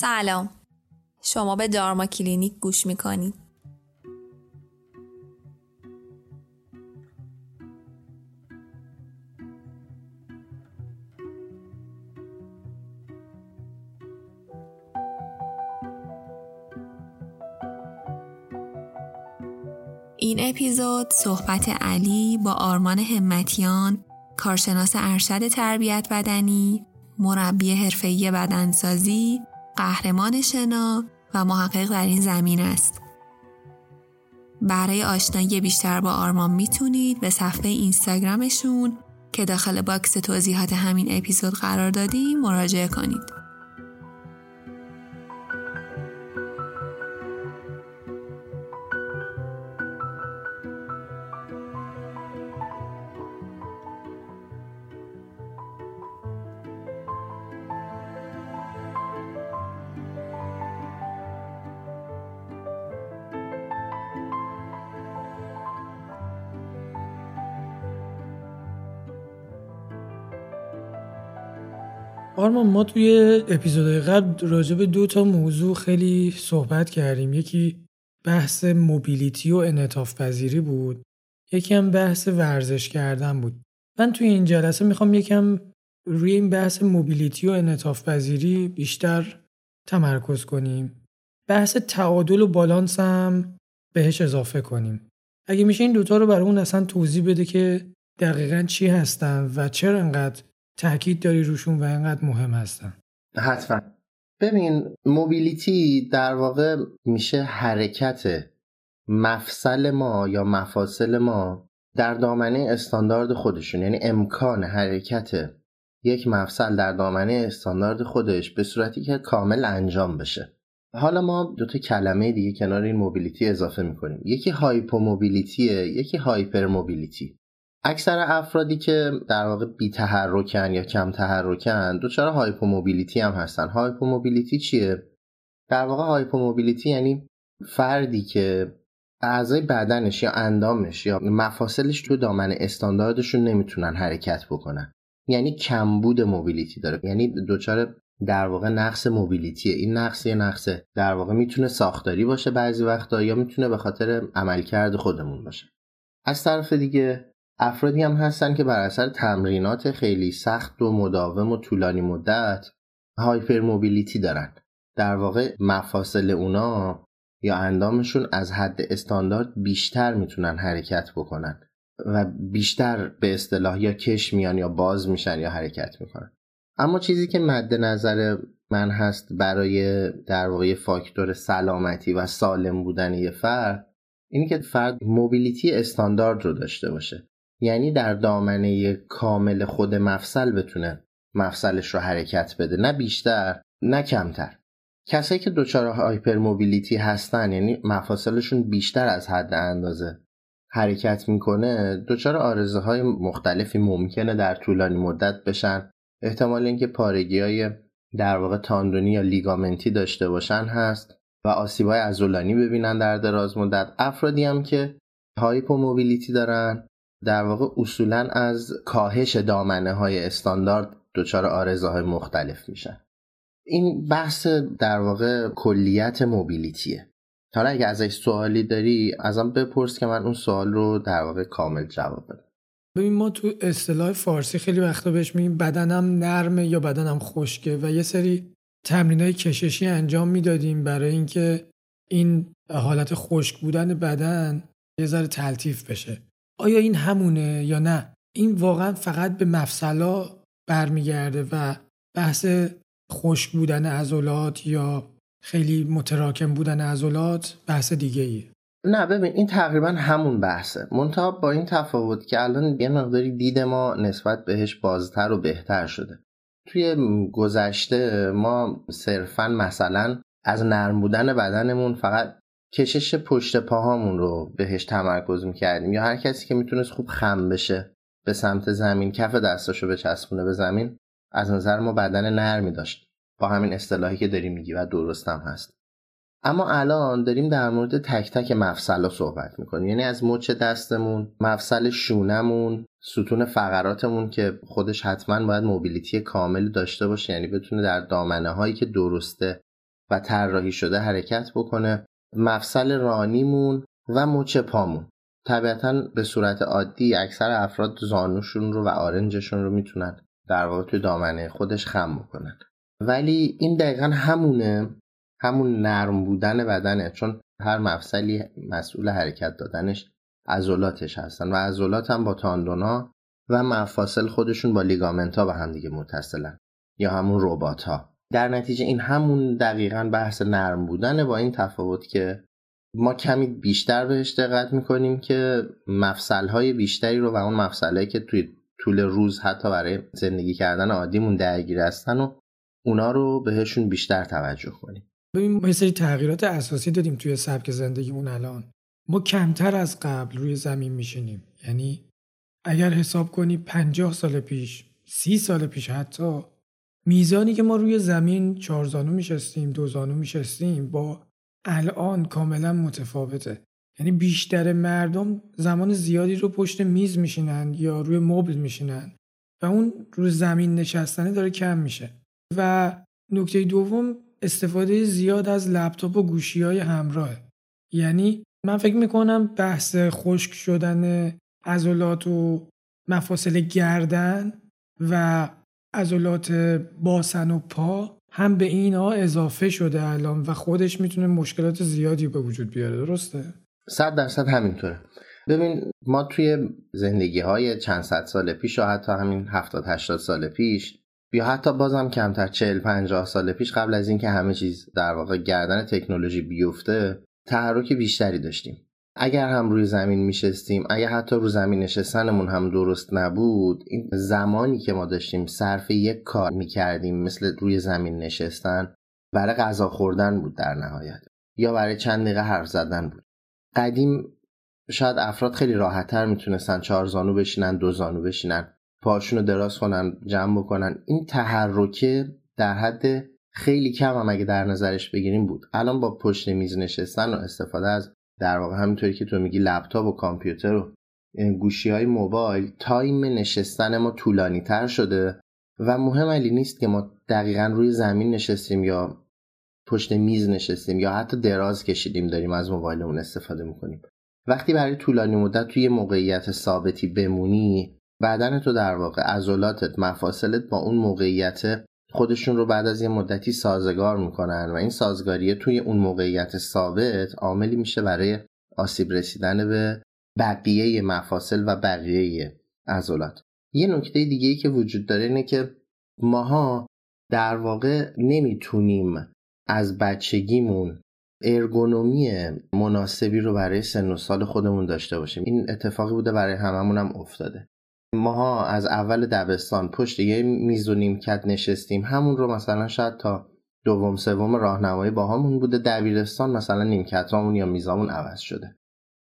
سلام. شما به دارما کلینیک گوش می‌کنید. این اپیزود صحبت علی با آرمان همتیان کارشناس ارشد تربیت بدنی مربی حرفه‌ای بدنسازی قهرمان شنا و محقق در این زمین است. برای آشنایی بیشتر با آرمان می‌تونید به صفحه اینستاگرامشون که داخل باکس توضیحات همین اپیزود قرار دادیم مراجعه کنید. آرمان ما توی اپیزودهای قبل راجع به دو تا موضوع خیلی صحبت کردیم. یکی بحث موبیلیتی و انعطاف پذیری بود. یکی هم بحث ورزش کردن بود. من توی این جلسه می‌خوام یکم روی این بحث موبیلیتی و انعطاف پذیری بیشتر تمرکز کنیم. بحث تعادل و بالانس هم بهش اضافه کنیم. اگه میشه این دوتا رو برامون اصلا توضیح بده که دقیقا چی هستن و چرا انقدر تاکید داری روشون و اینقدر مهم هستن. حتما. ببین موبیلیتی در واقع میشه حرکت مفصل ما یا مفاصل ما در دامنه استاندارد خودشون. یعنی امکان حرکت یک مفصل در دامنه استاندارد خودش به صورتی که کامل انجام بشه. حالا ما دو تا کلمه دیگه کنار این موبیلیتی اضافه می‌کنیم. یکی هایپوموبیلیتیه یکی هایپر موبیلیتی اکثر افرادی که در واقع بی تحرکن یا کم تحرکن دچار hypomobility هم هستن. hypomobility چیه؟ در واقع hypomobility یعنی فردی که اعضای بدنش یا اندامش یا مفاصلش تو دامنه استانداردشون نمی‌تونن حرکت بکنن. یعنی کمبود mobility داره. یعنی دچار در واقع نقص mobility ه این نقص یه نقصه در واقع می‌تونه ساختاری باشه بعضی وقتا یا می‌تونه به خاطر عملکرد خودمون باشه. از طرف دیگه افرادی هم هستن که بر اثر تمرینات خیلی سخت و مداوم و طولانی مدت هایپر موبیلیتی دارن. در واقع مفاصل اونا یا اندامشون از حد استاندارد بیشتر می‌تونن حرکت بکنن و بیشتر به اصطلاح یا کش میان یا باز میشن یا حرکت می‌کنن. اما چیزی که مد نظر من هست برای در واقع فاکتور سلامتی و سالم بودن یه فرد اینی که فرد موبیلیتی استاندارد رو داشته باشه. یعنی در دامنه کامل خود مفصل بتونه مفصلش رو حرکت بده. نه بیشتر نه کمتر. کسایی که دچار هایپر موبیلیتی هستن یعنی مفاصلشون بیشتر از حد اندازه حرکت می‌کنه دچار آرزه های مختلفی ممکنه در طولانی مدت بشن. احتمال اینکه پارگی های در واقع تاندونی یا لیگامنتی داشته باشن هست و آسیبای عضلانی ببینن در دراز مدت. افرادی هم که هایپوموبیلیتی دارن در واقع اصولا از کاهش دامنه های استاندارد دچار آرزه های مختلف میشن. این بحث در واقع کلیت موبیلیتیه. حالا اگه ازش سوالی داری ازم بپرس که من اون سوال رو در واقع کامل جواب بدم. ببین ما تو اصطلاح فارسی خیلی وقتا بهش میگیم بدنم نرمه یا بدنم خشکه و یه سری تمرین های کششی انجام می‌دادیم برای اینکه این حالت خشک بودن بدن یه ذره تلطیف بشه. آیا این همونه یا نه؟ این واقعا فقط به مفصلا برمیگرده و بحث خشک بودن عضلات یا خیلی متراکم بودن عضلات بحث دیگه ایه. نه ببین این تقریبا همون بحثه. منتها با این تفاوت که الان یه مقداری دید ما نسبت بهش بازتر و بهتر شده. توی گذشته ما صرفا مثلا از نرم بودن بدنمون فقط کشش پشت پاهامون رو بهش تمرکز می‌کردیم. یا هر کسی که می‌تونست خوب خم بشه به سمت زمین کف دستاشو بچسبونه به زمین از نظر ما بدن نرمی داشت. با همین اصطلاحی که داری میگی و درستم هست. اما الان داریم در مورد تک تک مفصل صحبت می‌کنیم. یعنی از مچ دستمون مفصل شونمون ستون فقراتمون که خودش حتما باید موبیلیتی کامل داشته باشه یعنی بتونه در دامنه هایی که درسته و طراحی شده حرکت بکنه. مفصل رانیمون و مچ پامون. طبیعتا به صورت عادی اکثر افراد زانوشون رو و آرنجشون رو می‌تونن در واقع توی دامنه خودش خم بکنن. ولی این دقیقا همونه همون نرم بودن بدنه چون هر مفصلی مسئول حرکت دادنش عضلاتش هستن و عضلات هم با تاندونا و مفاصل خودشون با لیگامنت ها به هم دیگه متصلن یا همون ربات ها در نتیجه این همون دقیقا بحث نرم بودنه با این تفاوت که ما کمی بیشتر بهش دقت می‌کنیم که مفصل های بیشتری رو و اون مفصل که توی طول روز حتی برای زندگی کردن عادیمون درگیر هستن و اونا رو بهشون بیشتر توجه کنیم. ببین ما سری تغییرات اساسی دادیم توی سبک زندگیمون الان. ما کمتر از قبل روی زمین میشینیم. یعنی اگر حساب کنی پنجاه سال پیش سی سال پیش حتی میزانی که ما روی زمین چهارزانو میشستیم دوزانو میشستیم با الان کاملا متفاوته. یعنی بیشتر مردم زمان زیادی رو پشت میز میشینن یا روی مبل میشینن و اون روی زمین نشستنه داره کم میشه. و نکته دوم استفاده زیاد از لپتاپ و گوشی های همراه. یعنی من فکر می‌کنم بحث خشک شدن عضلات و مفاصل گردن و عضلات باسن و پا هم به اینا اضافه شده الان و خودش می‌تونه مشکلات زیادی به وجود بیاره درسته؟ صد درصد همینطوره ببین ما توی زندگی های چند صد سال پیش و حتی همین هفتاد هشتاد سال پیش یا حتی بازم کمتر چهل پنجاه سال پیش قبل از اینکه همه چیز در واقع گردن تکنولوژی بیفته تحرک بیشتری داشتیم اگر هم روی زمین میشستیم اگر حتی روی زمین نشستنمون هم درست نبود این زمانی که ما داشتیم صرف یک کار می‌کردیم مثل روی زمین نشستن برای غذا خوردن بود در نهایت. یا برای چند دقیقه حرف زدن بود. قدیم شاید افراد خیلی راحتتر می‌تونستن چهار زانو بشینن دو زانو بشینن پاشونو دراز کنن جمع بکنن. این تحرکه در حد خیلی کم هم اگه در نظرش بگیریم بود. الان با پشت میز نشستن و استفاده از در واقع همینطوری که تو میگی لپتاپ و کامپیوتر و گوشی های موبایل تایم نشستن ما طولانی تر شده و مهم علی نیست که ما دقیقا روی زمین نشستیم یا پشت میز نشستیم یا حتی دراز کشیدیم داریم از موبایلمون استفاده می‌کنیم. وقتی برای طولانی مدت توی موقعیت ثابتی بمونی بدن تو در واقع عضلاتت مفاصلت با اون موقعیت خودشون رو بعد از یه مدتی سازگار می‌کنن و این سازگاریه توی اون موقعیت ثابت عاملی میشه برای آسیب رسیدن به بقیه مفاصل و بقیه عضلات. یه نکته دیگه ای که وجود داره اینه که ماها در واقع نمی‌تونیم از بچگیمون ارگونومی مناسبی رو برای سن و سال خودمون داشته باشیم. این اتفاقی بوده برای هممون هم افتاده. ماها از اول دبستان پشت یه میز و نیمکت نشستیم. همون رو مثلا شاید تا دوم سوم راهنمایی باهامون بوده. دبیرستان مثلا نیمکتامون یا میزامون عوض شده.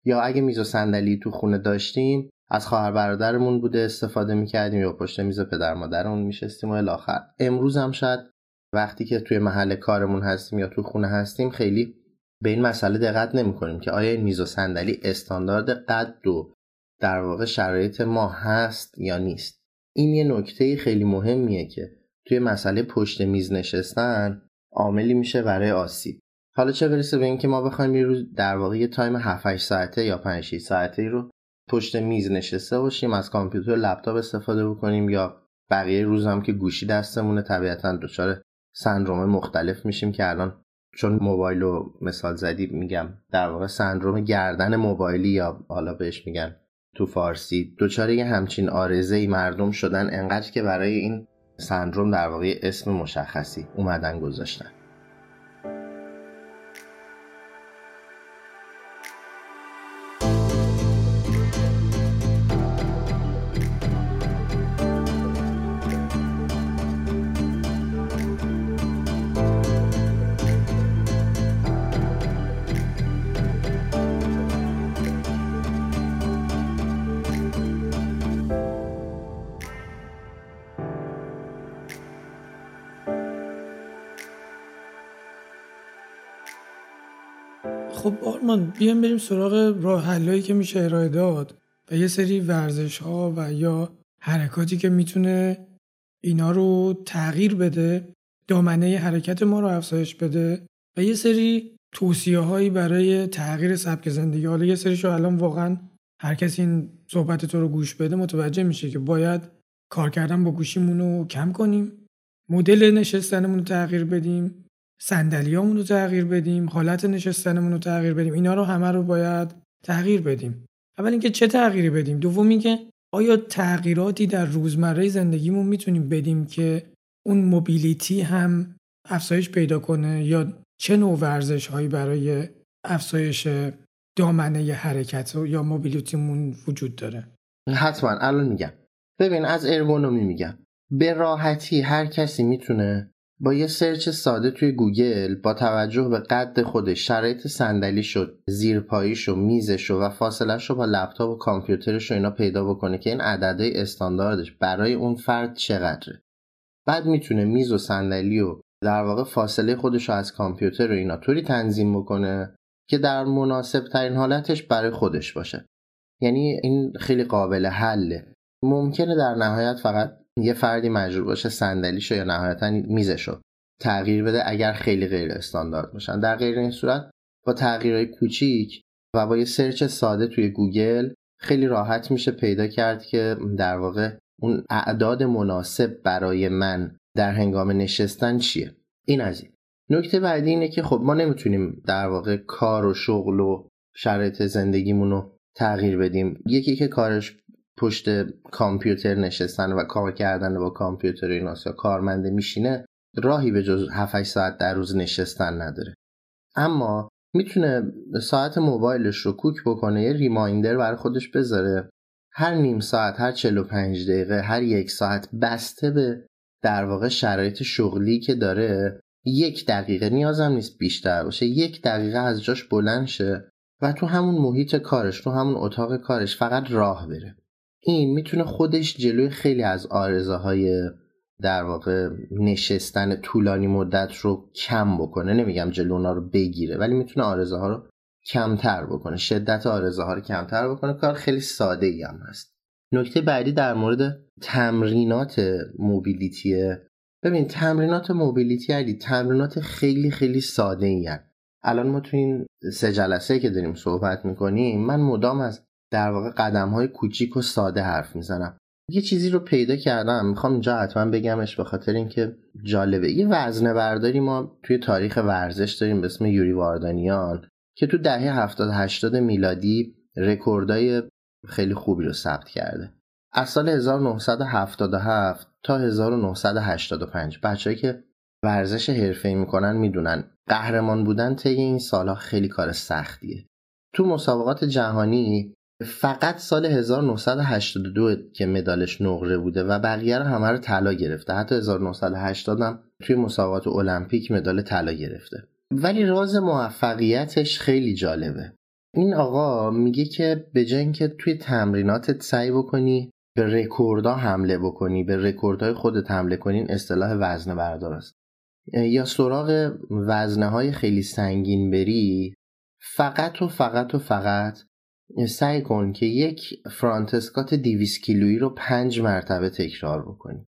یا اگه میز و صندلی تو خونه داشتیم از خواهر برادرمون بوده استفاده می‌کردیم یا پشت میز پدر مادرمون میشستیم و الاخر امروز هم شاید وقتی که توی محل کارمون هستیم یا تو خونه هستیم خیلی به این مسئله دقت نمی‌کنیم که آیا این میز و صندلی استاندارد قد و در واقع شرایط ما هست یا نیست. این یه نکته خیلی مهمیه که توی مسئله پشت میز نشستن عاملی میشه برای آسیب. حالا چه برسه به اینکه ما بخوایم یه روز در واقع یه تایم 7 ساعته یا 5 6 ساعته رو پشت میز نشسته باشیم از کامپیوتر لپتاپ استفاده بکنیم یا بقیه روز هم که گوشی دستمونه طبیعتا دچار سندروم مختلف میشیم که الان چون موبایل رو مثال زدی میگم در واقع سندروم گردن موبایلی یا حالا بهش میگن تو فارسی. دچار یه همچین آرزه ای مردم شدن انقدر که برای این سندروم در واقع اسم مشخصی اومدن گذاشتن. بیام بریم سراغ راه حلایی که میشه ارائه داد و یه سری ورزش ها و یا حرکاتی که می‌تونه اینا رو تغییر بده دامنه حرکت ما رو افزایش بده و یه سری توصیه هایی برای تغییر سبک زندگی. حالا یه سریشو الان واقعا هر کسی این صحبت تو رو گوش بده متوجه میشه که باید کار کردن با گوشیمون رو کم کنیم مدل نشستنمون رو تغییر بدیم. صندلیامون رو تغییر بدیم حالت نشستنمون رو تغییر بدیم اینا رو همه رو باید تغییر بدیم. اول اینکه چه تغییری بدیم؟ دوم اینکه آیا تغییراتی در روزمره زندگیمون می‌تونیم بدیم که اون موبیلیتی هم افزایش پیدا کنه یا چه نوع ورزش هایی برای افزایش دامنه حرکت یا موبیلیتیمون وجود داره؟ حتما. الان میگم. ببین از ارگونومی میگم. به راحتی هر کسی می‌تونه با یه search ساده توی گوگل با توجه به قد خودش شرایط صندلیش و زیر پاییش و میزش و فاصلش رو با لپتاپ و کامپیوترش رو اینا پیدا بکنه که این عددهای استانداردش برای اون فرد چقدره. بعد می‌تونه میز و صندلی و در واقع فاصله خودش رو از کامپیوتر و اینا طوری تنظیم بکنه که در مناسب ترین حالتش برای خودش باشه. یعنی این خیلی قابل حله. ممکنه در نهایت فقط یه فردی مجبور باشه صندلیشو یا نهایتا میزشو تغییر بده اگر خیلی غیر استاندارد باشن. در غیر این صورت با تغییرهای کوچیک و با یه search ساده توی گوگل خیلی راحت میشه پیدا کرد که در واقع اون اعداد مناسب برای من در هنگام نشستن چیه. این از این. نکته بعدی اینه که خب ما نمی‌تونیم در واقع کار و شغل و شرایط زندگیمون تغییر بدیم. یکی که کارش پشت کامپیوتر نشستن و کار کردن با کامپیوتر اینا یا کارمنده میشینه راهی به جز 7 ساعت در روز نشستن نداره. اما می‌تونه ساعت موبایلش رو کوک بکنه یه ریمایندر برای خودش بذاره. هر نیم ساعت هر 45 دقیقه هر یک ساعت بسته به در واقع شرایط شغلی که داره یک دقیقه نیازم نیست بیشتر باشه. یک دقیقه از جاش بلند شه و تو همون محیط کارش تو همون اتاق کارش فقط راه بره. این می‌تونه خودش جلوی خیلی از آرزه در واقع نشستن طولانی مدت رو کم بکنه. نمیگم جلو رو بگیره ولی می‌تونه آرزه ها رو کمتر بکنه. شدت آرزه ها رو کمتر بکنه. کار خیلی ساده ای هم هست. نکته بعدی در مورد تمرینات موبیلیتیه ببین تمرینات موبیلیتی علی تمرینات خیلی خیلی ساده ای الان ما تو این سه جلسه که داریم صحبت می‌کنیم من مدام از در واقع قدم های کوچیک و ساده حرف می‌زنم. یه چیزی رو پیدا کردم. می‌خوام اینجا حتما بگمش به خاطر اینکه جالبه. یه وزنه برداری ما توی تاریخ ورزش داریم به اسم یوری واردانیان که تو دهه 70 80 میلادی رکوردای خیلی خوبی رو ثبت کرده. از سال 1977 تا 1985 بچه‌ای که ورزش حرفه‌ای می‌کنن می‌دونن قهرمان بودن طی این سالها خیلی کار سختیه. تو مسابقات جهانی فقط سال 1982 که مدالش نقره بوده و بقیه رو همه رو طلا گرفته. حتی 1980 هم توی مسابقات المپیک مدال طلا گرفته. ولی راز موفقیتش خیلی جالبه. این آقا میگه که به جای اینکه توی تمریناتت سعی بکنی به رکوردها حمله بکنی به رکوردهای خودت حمله کنی این اصطلاح وزنه برداراست یا سراغ وزنه های خیلی سنگین بری فقط و فقط و فقط سعی کن که یک فرانت اسکات 200 کیلویی رو پنج مرتبه تکرار بکنی.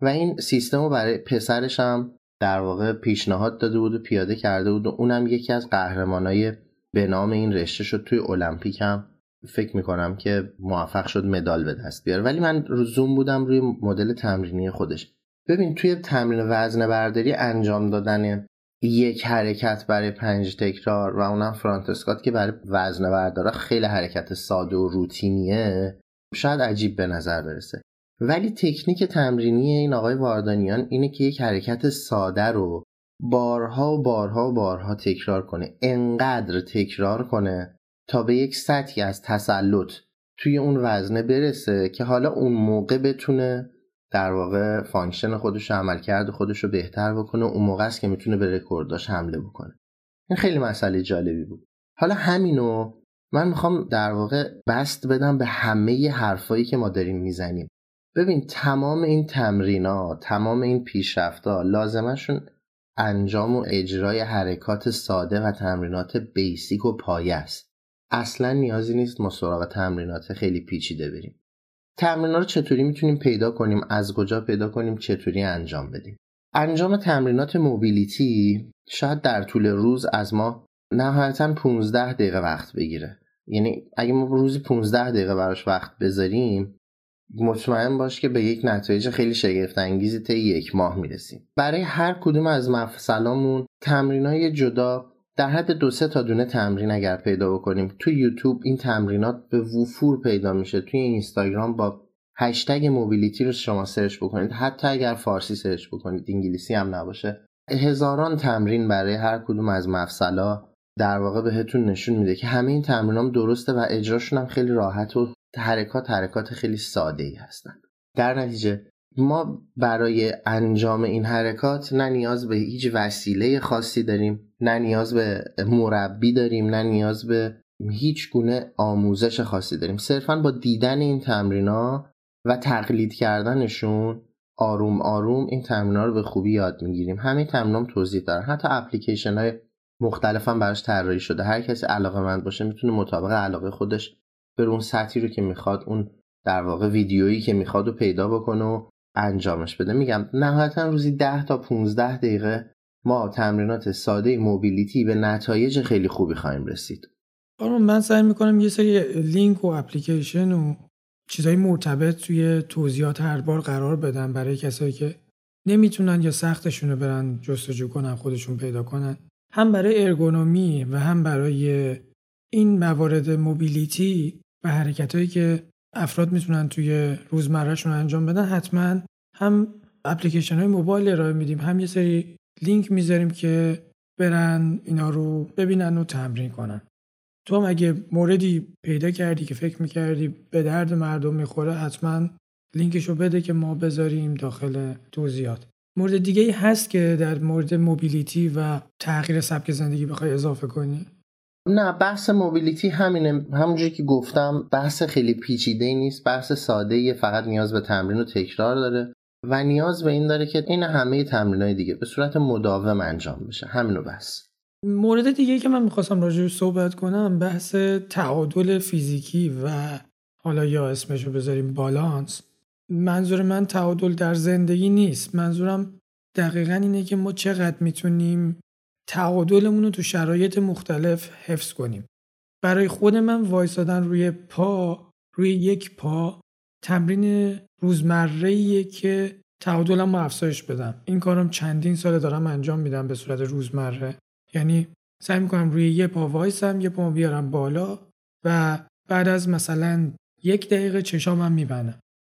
و این سیستم رو برای پسرش هم در واقع پیشنهاد داده بود و پیاده کرده بود و اونم یکی از قهرمانای به نام این رشته شد. توی المپیک هم فکر می‌کنم که موفق شد مدال به دست بیاره. ولی من زوم بودم روی مدل تمرینی خودش. ببین توی تمرین وزن برداری انجام دادن یک حرکت برای پنج تکرار و اونم فرانت اسکات که برای وزن برداره خیلی حرکت ساده و روتینیه شاید عجیب به نظر برسه. ولی تکنیک تمرینی این آقای واردانیان اینه که یک حرکت ساده رو بارها و بارها و بارها تکرار کنه. انقدر تکرار کنه تا به یک سطحی از تسلط توی اون وزنه برسه که حالا اون موقع بتونه در واقع function خودش عمل کرده خودش رو بهتر بکنه اون موقع است که می‌تونه به رکورداش حمله بکنه. این خیلی مسئله جالبی بود. حالا همینو من می‌خوام در واقع بسط بدم به همه حرفایی که ما داریم می‌زنیم. ببین تمام این تمرینات تمام این پیشرفتها لازمه‌شون انجام و اجرای حرکات ساده و تمرینات basic و پایه است. اصلا نیازی نیست ما سراغ تمرینات خیلی پیچیده بریم. تمرین رو چطوری می‌تونیم پیدا کنیم؟ از کجا پیدا کنیم؟ چطوری انجام بدیم؟ انجام تمرینات موبیلیتی شاید در طول روز از ما نهایتا 15 دقیقه وقت بگیره. یعنی اگه ما روزی 15 دقیقه براش وقت بذاریم مطمئن باش که به یک نتایج خیلی شگفت انگیزی طی یک ماه می‌رسیم. برای هر کدوم از مفصلامون تمرینای جدا در حد دو سه تا دونه تمرین اگر پیدا بکنیم تو یوتیوب این تمرینات به وفور پیدا میشه. توی اینستاگرام با هشتگ موبیلیتی رو شما سرچ بکنید. حتی اگر فارسی سرچ بکنید انگلیسی هم نباشه. هزاران تمرین برای هر کدوم از مفصلا در واقع بهتون نشون میده که همه این تمرینام درسته و اجراشون هم خیلی راحت و حرکات حرکات خیلی ساده ای هستن. در نتیجه ما برای انجام این حرکات نه نیاز به هیچ وسیله خاصی داریم. نه نیاز به مربی داریم نه نیاز به هیچ گونه آموزش خاصی داریم. صرفا با دیدن این تمرینا و تقلید کردنشون آروم آروم این تمرین رو به خوبی یاد می‌گیریم. همه تمرین توضیح دارن. حتی اپلیکیشن های مختلف هم براش طراحی شده. هر کسی علاقه من باشه می‌تونه مطابق علاقه خودش به اون سطحی رو که می‌خواد اون در واقع ویدیویی که می‌خواد رو پیدا بکنه و انجامش بده. میگم نهایتا روزی 10 تا 15 دقیقه ما تمرینات ساده موبیلیتی به نتایج خیلی خوبی خواهیم رسید. آره من سعی می‌کنم یه سری لینک و اپلیکیشن و چیزهای مرتبط توی توضیحات هر بار قرار بدم برای کسایی که نمی‌تونن یا سختشون رو برن جستجو کنن خودشون پیدا کنن. هم برای ارگونومی و هم برای این موارد موبیلیتی و حرکتهایی که افراد می‌تونن توی روزمرهشون انجام بدن حتما هم اپلیکیشن های موبایل ارائه میدیم هم یه سری لینک می‌ذاریم که برن اینا رو ببینن و تمرین کنن. تو هم اگه موردی پیدا کردی که فکر می‌کردی به درد مردم می‌خوره حتما لینکشو بده که ما بذاریم داخل توضیحات. مورد دیگه ای هست که در مورد موبیلیتی و تغییر سبک زندگی بخوای اضافه کنی؟ نه بحث موبیلیتی همینه. همونجوری که گفتم بحث خیلی پیچیده نیست بحث ساده فقط نیاز به تمرین و تکرار داره. و نیاز به این داره که این همه تمرین های دیگه به صورت مداوم انجام بشه. همینو بس مورد دیگه که من می‌خواستم راجع صحبت کنم بحث تعادل فیزیکی و حالا یا اسمشو بذاریم بالانس. منظور من تعادل در زندگی نیست. منظورم دقیقا اینه که ما چقدر می‌تونیم تعادلمون رو تو شرایط مختلف حفظ کنیم. برای خود من وایسادن روی پا روی یک پا تمرین روزمره که تعادلم رو افزایش بدم. این کارم چندین سال دارم انجام میدم به صورت روزمره. یعنی سعی می‌کنم روی یه پا وایسم یه پا بیارم بالا و بعد از مثلا یک دقیقه چشامم میبندم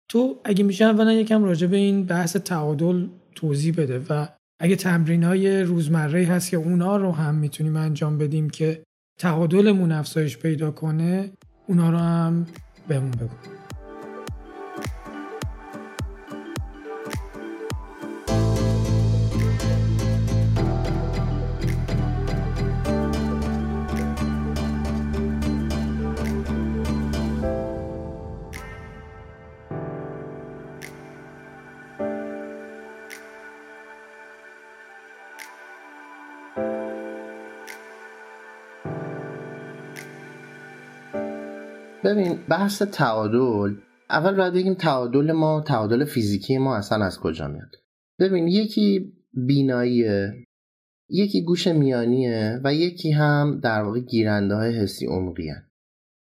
تو اگه میشه اولا یکم راجع به این بحث تعادل توضیح بده و اگه تمرین های روزمره هست که اونا رو هم می‌تونیم انجام بدیم که تعادلمون افزایش پیدا کنه اونا رو هم بهمون بگو. ببین بحث تعادل اول باید بگیم تعادل ما تعادل فیزیکی ما اصلا از کجا میاد؟ ببین یکی بیناییه یکی گوش میانیه و یکی هم در واقع گیرنده های حسی عمقی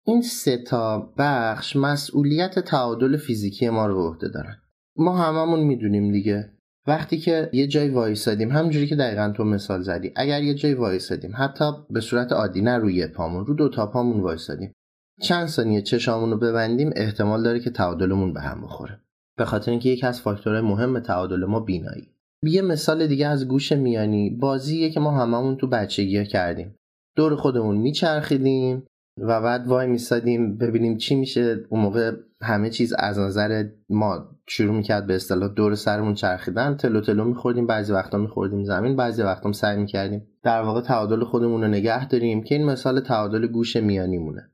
این سه تا بخش مسئولیت تعادل فیزیکی ما رو به عهده دارن. ما هممون می‌دونیم دیگه. وقتی که یه جای وایسادیم همونجوری که دقیقا تو مثال زدی اگر یه جای وایسادیم حتی به صورت عادی نه روی پامون رو دو تا پامون وایسادیم. چند ثانیه چشامون رو ببندیم احتمال داره که تعادلمون به هم بخوره. به خاطر اینکه یکی از فاکتورهای مهم تعادل ما بینایی. یه مثال دیگه از گوش میانی بازیه که ما هممون تو بچگی کردیم. دور خودمون میچرخیدیم و بعد وای میستادیم ببینیم چی میشه. اون موقع همه چیز از نظر ما شروع می‌کرد به اصطلاح دور سرمون چرخیدن. تلو تلو میخوردیم بعضی وقتا میخوردیم زمین بعضی وقتا سعی می‌کردیم. در واقع تعادل خودمون رو نگه داریم که این مثال تعادل گوش میانیمونه.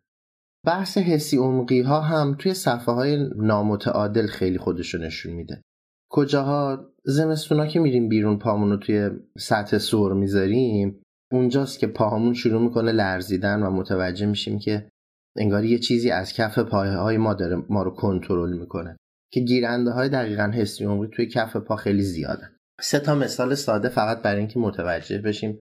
بحث حسی عمقی ها هم توی صفحه های نامتعادل خیلی خودشو نشون میده. کجاها زمستونا که میریم بیرون پامون رو توی سطح سور می‌ذاریم اونجاست که پاهامون شروع می‌کنه لرزیدن و متوجه میشیم که انگار یه چیزی از کف پایه های ما داره ما رو کنترل می‌کنه که گیرنده های دقیقا حسی عمقی توی کف پا خیلی زیادن. سه تا مثال ساده فقط برای اینکه متوجه بشیم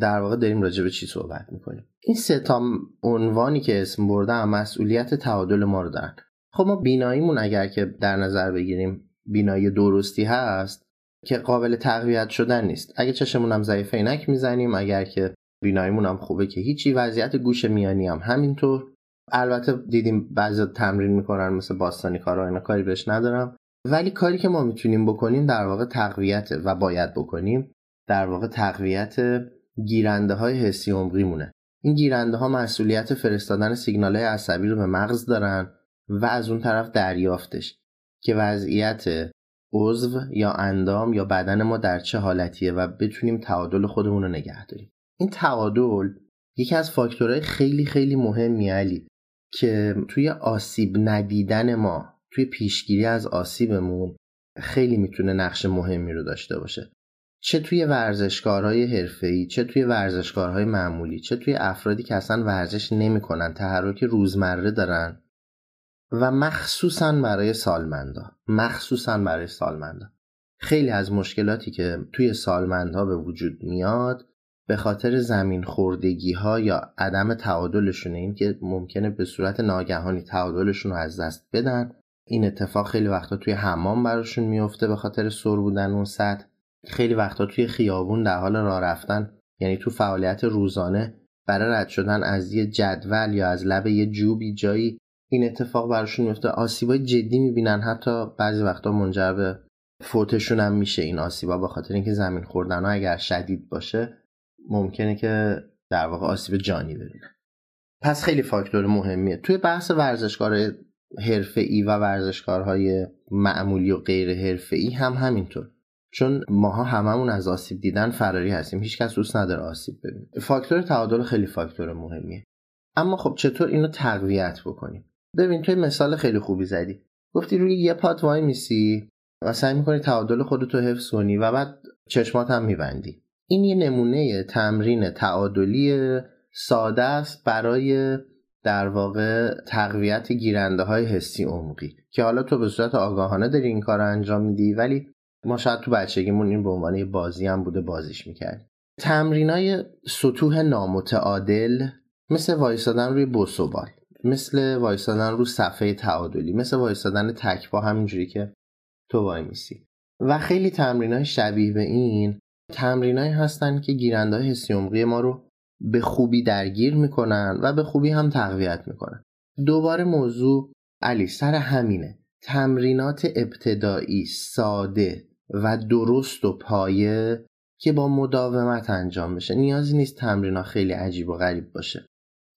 در واقع داریم راجع به چی صحبت می‌کنیم؟ این سه تا عنوانی که اسم بردم مسئولیت تعادل ما رو دارن. خب ما بیناییمون اگر که در نظر بگیریم بینایی درستی هست که قابل تقویت شدن نیست. اگه چشمون هم ضعیف عینک می‌زنیم اگر که بیناییمون هم خوبه که هیچی وضعیت گوش میانی هم همینطور. البته دیدیم بعضی تمرین می‌کنن مثل باستانی کارا اینا کاری بهش ندارم. ولی کاری که ما می‌تونیم بکنیم در واقع تقویت و باید بکنیم در واقع تقویت گیرنده های حسی عمقی مونه. این گیرنده ها مسئولیت فرستادن سیگنال های عصبی رو به مغز دارن و از اون طرف دریافتش که وضعیت عضو یا اندام یا بدن ما در چه حالتیه و بتونیم تعادل خودمون رو نگه داریم. این تعادل یکی از فاکتورهای خیلی خیلی مهمی علی که توی آسیب ندیدن ما توی پیشگیری از آسیبمون خیلی می‌تونه نقش مهمی رو داشته باشه. چه توی ورزشکارهای حرفه‌ای چه توی ورزشکارهای معمولی چه توی افرادی که اصلا ورزش نمی‌کنن تحرک روزمره دارن و مخصوصا برای سالمندا مخصوصا برای سالمندا. خیلی از مشکلاتی که توی سالمندها به وجود میاد به خاطر زمین خوردگی ها یا عدم تعادلشونه این که ممکنه به صورت ناگهانی تعادلشون رو از دست بدن این اتفاق خیلی وقتا توی حمام براشون میفته به خاطر سر بودن اون سطح. خیلی وقتا توی خیابون در حال راه رفتن یعنی تو فعالیت روزانه برای رد شدن از یه جدول یا از لب یه جوبی جایی این اتفاق براشون میفته. آسیبای جدی می‌بینن. حتی بعضی وقتا منجر به فوتشون هم میشه این آسیبا به خاطر اینکه زمین خوردن ها اگر شدید باشه ممکنه که در واقع آسیب جانی ببینن. پس خیلی فاکتور مهمیه. توی بحث ورزشکار حرفه ای و ورزشکارهای معمولی و غیر حرفه ای هم همینطور. چون ماها هممون از آسیب دیدن فراری هستیم. هیچکس دوست نداره آسیب ببینه. فاکتور تعادل خیلی فاکتور مهمیه. اما خب چطور اینو تقویت بکنیم؟ ببین توی مثال خیلی خوبی زدی. گفتی روی یه پات وای میسی و سعی می‌کنی تعادل خودتو حفظ کنی و بعد چشمات هم میبندی. این یه نمونه تمرین تعادلی ساده است برای در واقع تقویت گیرنده های حسی عمقی که حالا تو به صورت آگاهانه داری این کار انجام میدی ولی ما شاید تو بچگیمون این به عنوان یه بازی هم بوده بازیش می‌کردیم. تمرینای سطوح نامتعادل مثل وایستادن روی بوسوبال مثل وایستادن رو صفحه تعادلی مثل وایستادن تکبا همینجوری که تو وای میسی. و خیلی تمرین های شبیه به این تمرینایی هستن که گیرنده های حسی ما رو به خوبی درگیر می‌کنن و به خوبی هم تقویت می‌کنن. دوباره موضوع علی سر همینه. تمرینات ابتدایی ساده و درست و پایه که با مداومت انجام بشه. نیازی نیست تمرینا خیلی عجیب و غریب باشه.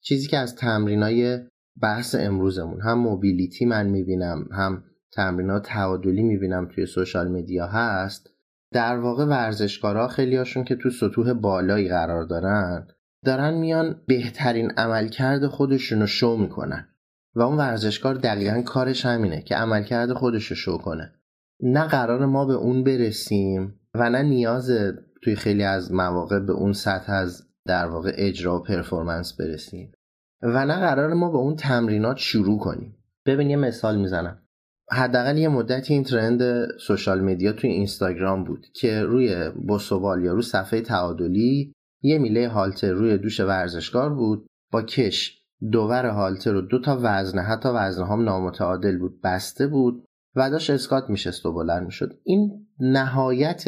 چیزی که از تمرینای بحث امروزمون هم موبیلیتی من می‌بینم هم تمرینات تعادلی می‌بینم توی سوشال مدیا هست در واقع ورزشکارا خیلیاشون که تو سطوح بالایی قرار دارن دارن میان بهترین عملکرد خودشون رو شو می‌کنن. و اون ورزشکار دقیقا کارش همینه که عملکرد خودش رو شو کنه. نه قرار ما به اون برسیم و نه نیاز توی خیلی از مواقع به اون سطح از در واقع اجرا و پرفورمنس برسیم. و نه قرار ما به اون تمرینات شروع کنیم. ببین یه مثال می‌زنم. حداقل یه مدتی این ترند سوشال مدیا توی اینستاگرام بود که روی بوسوبال یا روی صفحه تعادلی یه میله هالتر روی دوش ورزشکار بود با کش دوور هالتر رو دو تا وزنه حتی وزنه هم نامتعادل بود بسته بود. و داشت اسکات میشست و بلند می‌شد. این نهایت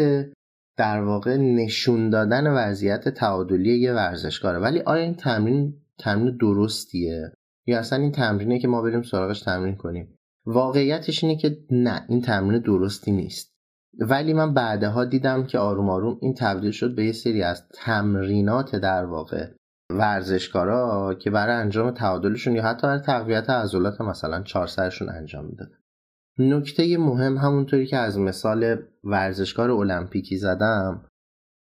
در واقع نشون دادن وضعیت تعادلی یه ورزشکاره. ولی آیا این تمرین تمرین درستیه؟ یا اصلا این تمرینه که ما بریم سراغش تمرین کنیم؟ واقعیتش اینه که نه این تمرین درستی نیست. ولی من بعدها دیدم که آروم آروم این تبدیل شد به یه سری از تمرینات در واقع ورزشکارا که برای انجام تعادلشون یا حتی برای تقویت عضلات مثلا چهار سرشون انجام می‌دادن نکته مهم همونطوری که از مثال ورزشکار المپیکی زدم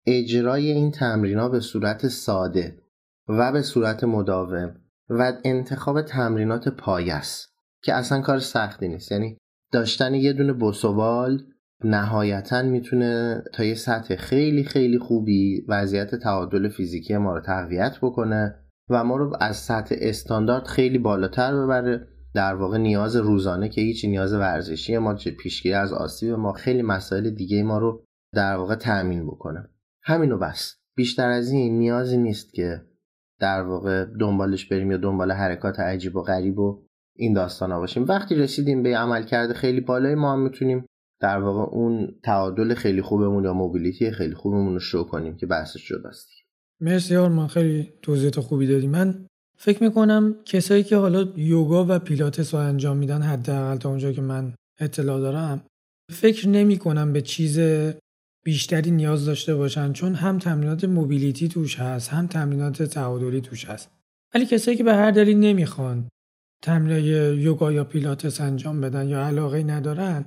اجرای این تمرینا به صورت ساده و به صورت مداوم و انتخاب تمرینات پایست که اصلا کار سختی نیست. یعنی داشتن یه دونه بوسوبال نهایتا می‌تونه تا یه سطح خیلی خیلی خوبی وضعیت تعادل فیزیکی ما رو تقویت بکنه و ما رو از سطح استاندارد خیلی بالاتر ببره. در واقع نیاز روزانه که هیچ نیاز ورزشی ما چه پیشگیری از آسیب ما خیلی مسائل دیگه ما رو در واقع تأمین بکنه. همینو بس. بیشتر از این نیازی نیست که در واقع دنبالش بریم یا دنبال حرکات عجیب و غریب و این داستان ها باشیم. وقتی رسیدیم به عمل کرده خیلی بالای ما هم می‌تونیم در واقع اون تعادل خیلی خوبمون یا موبیلیتی خیلی خوبمون رو شو کنیم که بحثش جداست. مرسی آرمان خیلی توضیحات خوبی دادی. من فکر می‌کنم کسایی که حالا یوگا و پیلاتس رو انجام میدن حداقل تا اونجا که من اطلاع دارم فکر نمی کنم به چیز بیشتری نیاز داشته باشن چون هم تمرینات موبیلیتی توش هست هم تمرینات تعادلی توش هست. ولی کسایی که به هر دلیل نمی‌خوان تمرین یوگا یا پیلاتس انجام بدن یا علاقه ندارن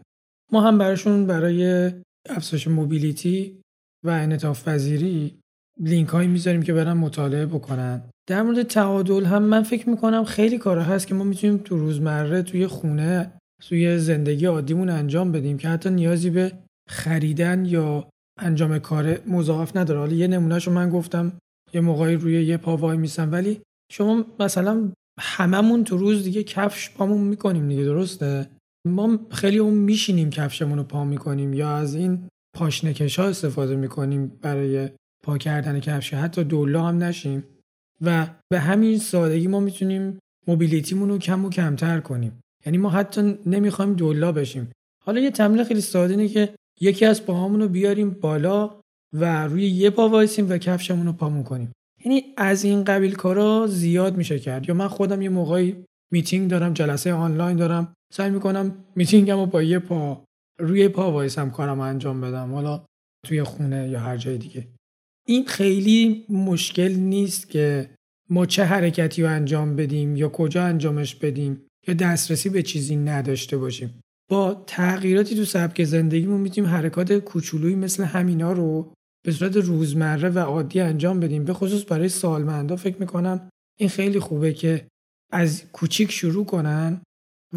ما هم براشون برای افزایش موبیلیتی و انعطاف پذیری لینک هایی می‌ذاریم که برن مطالعه بکنن. در مورد تعادل هم من فکر می‌کنم خیلی کارا هست که ما می‌تونیم تو روزمره توی خونه توی زندگی عادیمون انجام بدیم که حتی نیازی به خریدن یا انجام کار مضاعف نداره. حالا یه نمونهشو من گفتم یه موقعی روی یه پا وای میسم ولی شما مثلا هممون تو روز دیگه کفش پامون می‌کنیم دیگه درسته؟ ما خیلی اون میشینیم کفشمون رو پا می‌کنیم یا از این پاشنکش ها استفاده می‌کنیم برای پا کردن کفش حتی دولا هم نشیم. و به همین سادگی ما می‌تونیم mobility مون رو کم و کمتر کنیم. یعنی ما حتی نمی‌خوایم دولا بشیم. حالا یه تمرین خیلی ساده اینه که یکی از پاهامون رو بیاریم بالا و روی یه پا وایسیم و کفشمون رو پامون کنیم. یعنی از این قبیل کارا زیاد میشه کرد. یا من خودم یه موقعی میتینگ دارم جلسه آنلاین دارم سعی می‌کنم میتینگم رو با یه پا روی پا وایسم کارم انجام بدم. حالا توی خونه یا هر جای دیگه. این خیلی مشکل نیست که ما چه حرکتی رو انجام بدیم یا کجا انجامش بدیم یا دسترسی به چیزی نداشته باشیم. با تغییراتی تو سبک زندگیمون می‌تونیم حرکات کوچولویی مثل همینا رو به صورت روزمره و عادی انجام بدیم. به خصوص برای سالمندا فکر می‌کنم این خیلی خوبه که از کوچیک شروع کنن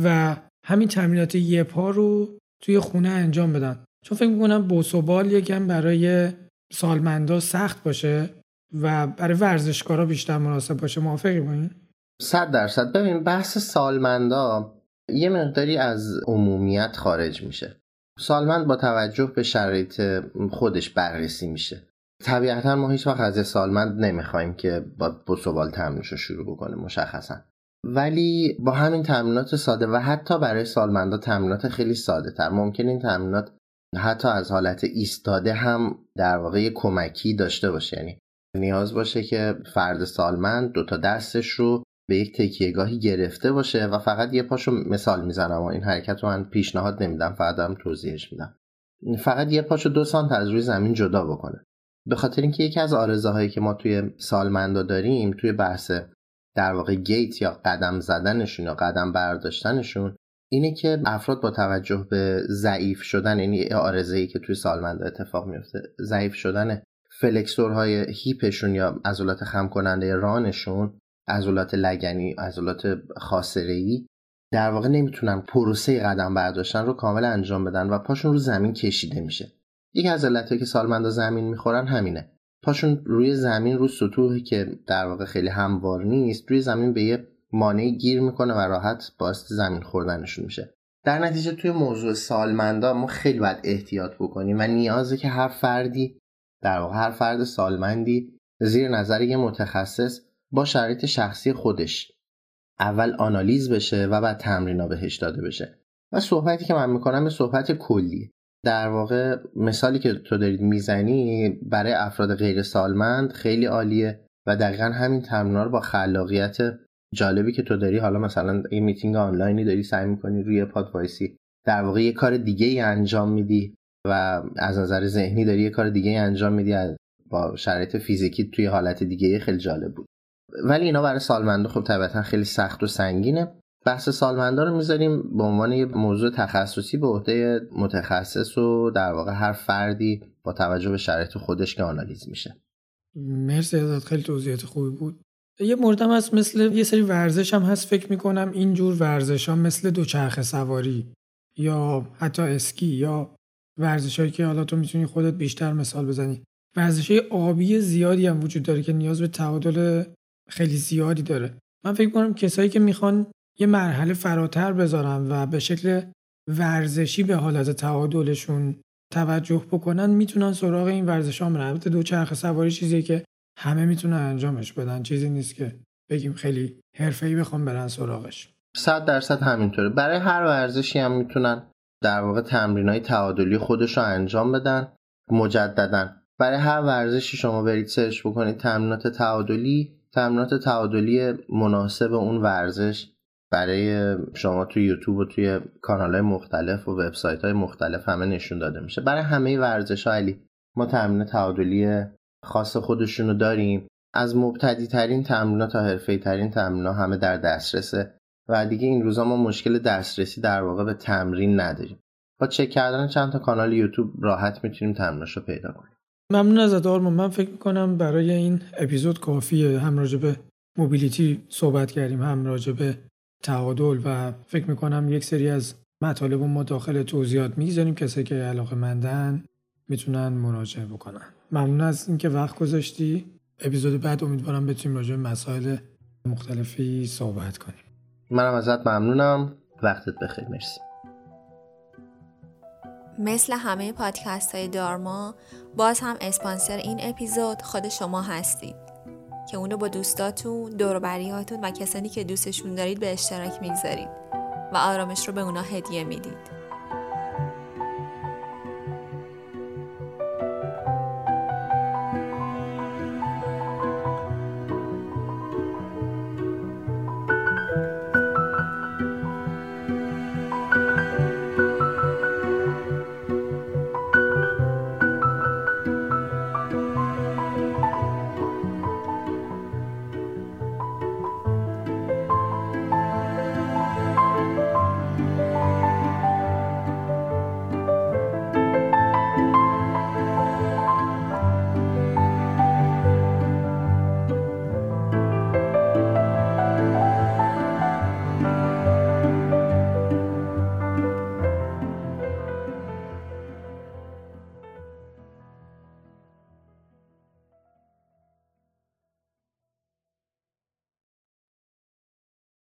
و همین تمرینات یه پا رو توی خونه انجام بدن. چون فکر می‌کنم بوسوبال یکم برای سالمندا سخت باشه و برای ورزشکارا بیشتر مناسب باشه؟ موافقی با این؟ صد درصد. ببین بحث سالمندا یه مقداری از عمومیت خارج میشه. سالمند با توجه به شرایط خودش بررسی میشه. طبیعتا ما هیچ وقت از سالمند نمی‌خوایم که با بوسوبال تمرینش رو شروع بکنه مشخصا. ولی با همین تمرینات ساده و حتی برای سالمندا تمرینات خیلی ساده تر ممکن این تمرینات حتی از حالت ایستاده هم در واقع کمکی داشته باشه. یعنی نیاز باشه که فرد سالمند دوتا دستش رو به یک تکیهگاهی گرفته باشه و فقط یه پاشو مثال می‌زنم و این حرکت رو من پیشنهاد نمیدم فقط دارم توضیحش میدم. فقط یه پاشو دو سانت از روی زمین جدا بکنه. به خاطر اینکه یکی از آرزه که ما توی سالمندا داریم توی بحث در واقع گیت یا قدم زدنشون یا قدم برداشتنشون اینه که افراد با توجه به ضعیف شدن یعنی آرزه که توی سالمندا اتفاق میفته ضعیف شدن فلکسورهای هیپشون یا عضلات خم کننده رانشون عضلات لگنی عضلات خاصره‌ای در واقع نمی‌تونن پروسه قدم برداشتن رو کامل انجام بدن و پاشون رو زمین کشیده میشه. یکی از علتهایی که سالمندا زمین می‌خورن همینه. پاشون روی زمین رو سطوحی که در واقع خیلی هموار نیست روی زمین به یه مانعی گیر می‌کنه و راحت باعث زمین خوردنشون میشه. در نتیجه توی موضوع سالمندا ما خیلی باید احتیاط بکنیم و نیازه که هر فردی در واقع هر فرد سالمندی زیر نظر یه متخصص با شرایط شخصی خودش اول آنالیز بشه و بعد تمرینا بهش داده بشه. و صحبتی که من می‌کنم به صحبت کلی در واقع مثالی که تو دارید می‌زنی برای افراد غیر سالمند خیلی عالیه و دقیقا همین تمرینا رو با خلاقیت جالبی که تو داری حالا مثلا یه میتینگ آنلاینی داری سعی می‌کنی روی پات وایسی در واقع یه کار دیگه ای انجام میدی و از نظر ذهنی داری یه کار دیگه ای انجام میدی با شرایط فیزیکی توی حالت دیگه خیلی جالب بود. ولی اینا برای سالمندا خب طبیعتا خیلی سخت و سنگینه. بحث سالمندا رو می‌ذاریم به عنوان یه موضوع تخصصی به عهده متخصص و در واقع هر فردی با توجه به شرایط خودش که آنالیز میشه. مرسی ازت خیلی توضیحات خوبی بود. یه موردم هست مثل یه سری ورزش هم هست فکر می‌کنم اینجور ورزش ها مثل دوچرخه سواری یا حتی اسکی یا ورزش هایی که حالا تو می‌تونی خودت بیشتر مثال بزنی. ورزش آبی زیادی هم وجود داره که نیاز به تعادل خیلی زیادی داره. من فکر کنم کسایی که می‌خوان یه مرحله فراتر بذارن و به شکل ورزشی به حالت تعادلشون توجه بکنن می‌تونن سراغ این ورزش ها دو چرخ سواری چیزی که همه می‌تونن انجامش بدن. چیزی نیست که بگیم خیلی حرفه‌ای بخوام برن سراغش. صد درصد همینطوره. برای هر ورزشی هم می‌تونن در واقع تمرین های تعادلی خودش رو انجام بدن مجددا. برای هر ورزشی شما برید سرچ بکنید تمرینات تعادلی تمرینات تعادلی مناسب اون ورزش برای شما توی یوتیوب و توی کانال های مختلف و وبسایت های مختلف همه نشون داده میشه. برای همه ورزش ها علی ما تمرین تعادلی خاص خودشونو داریم از مبتدی ترین تمرین تا حرفه ترین تمرین همه در دسترسه و دیگه این روزا ما مشکل دسترسی در واقع به تمرین نداریم. با چک کردن چند تا کانال یوتیوب راحت می‌تونیم تمریناش رو پیدا کنیم. ممنون ازت آرمان. من فکر می‌کنم برای این اپیزود کافیه. هم راجع به موبیلیتی صحبت کردیم هم راجع به تعادل و فکر می‌کنم یک سری از مطالب ما داخل توضیحات می‌گذاریم. کسی که علاقه مندن می‌تونن مراجعه بکنن. ممنون از اینکه وقت گذاشتی. اپیزود بعد امیدوارم بتونیم راجع به مسائل مختلفی صحبت کنیم. منم ازت ممنونم. وقتت بخیر. مرسی. مثل همه پادکست های دارما باز هم اسپانسر این اپیزود خود شما هستید که اونو با دوستاتون، دوروبریاتون و کسانی که دوستشون دارید به اشتراک می‌گذارید و آرامش رو به اونا هدیه می‌دید.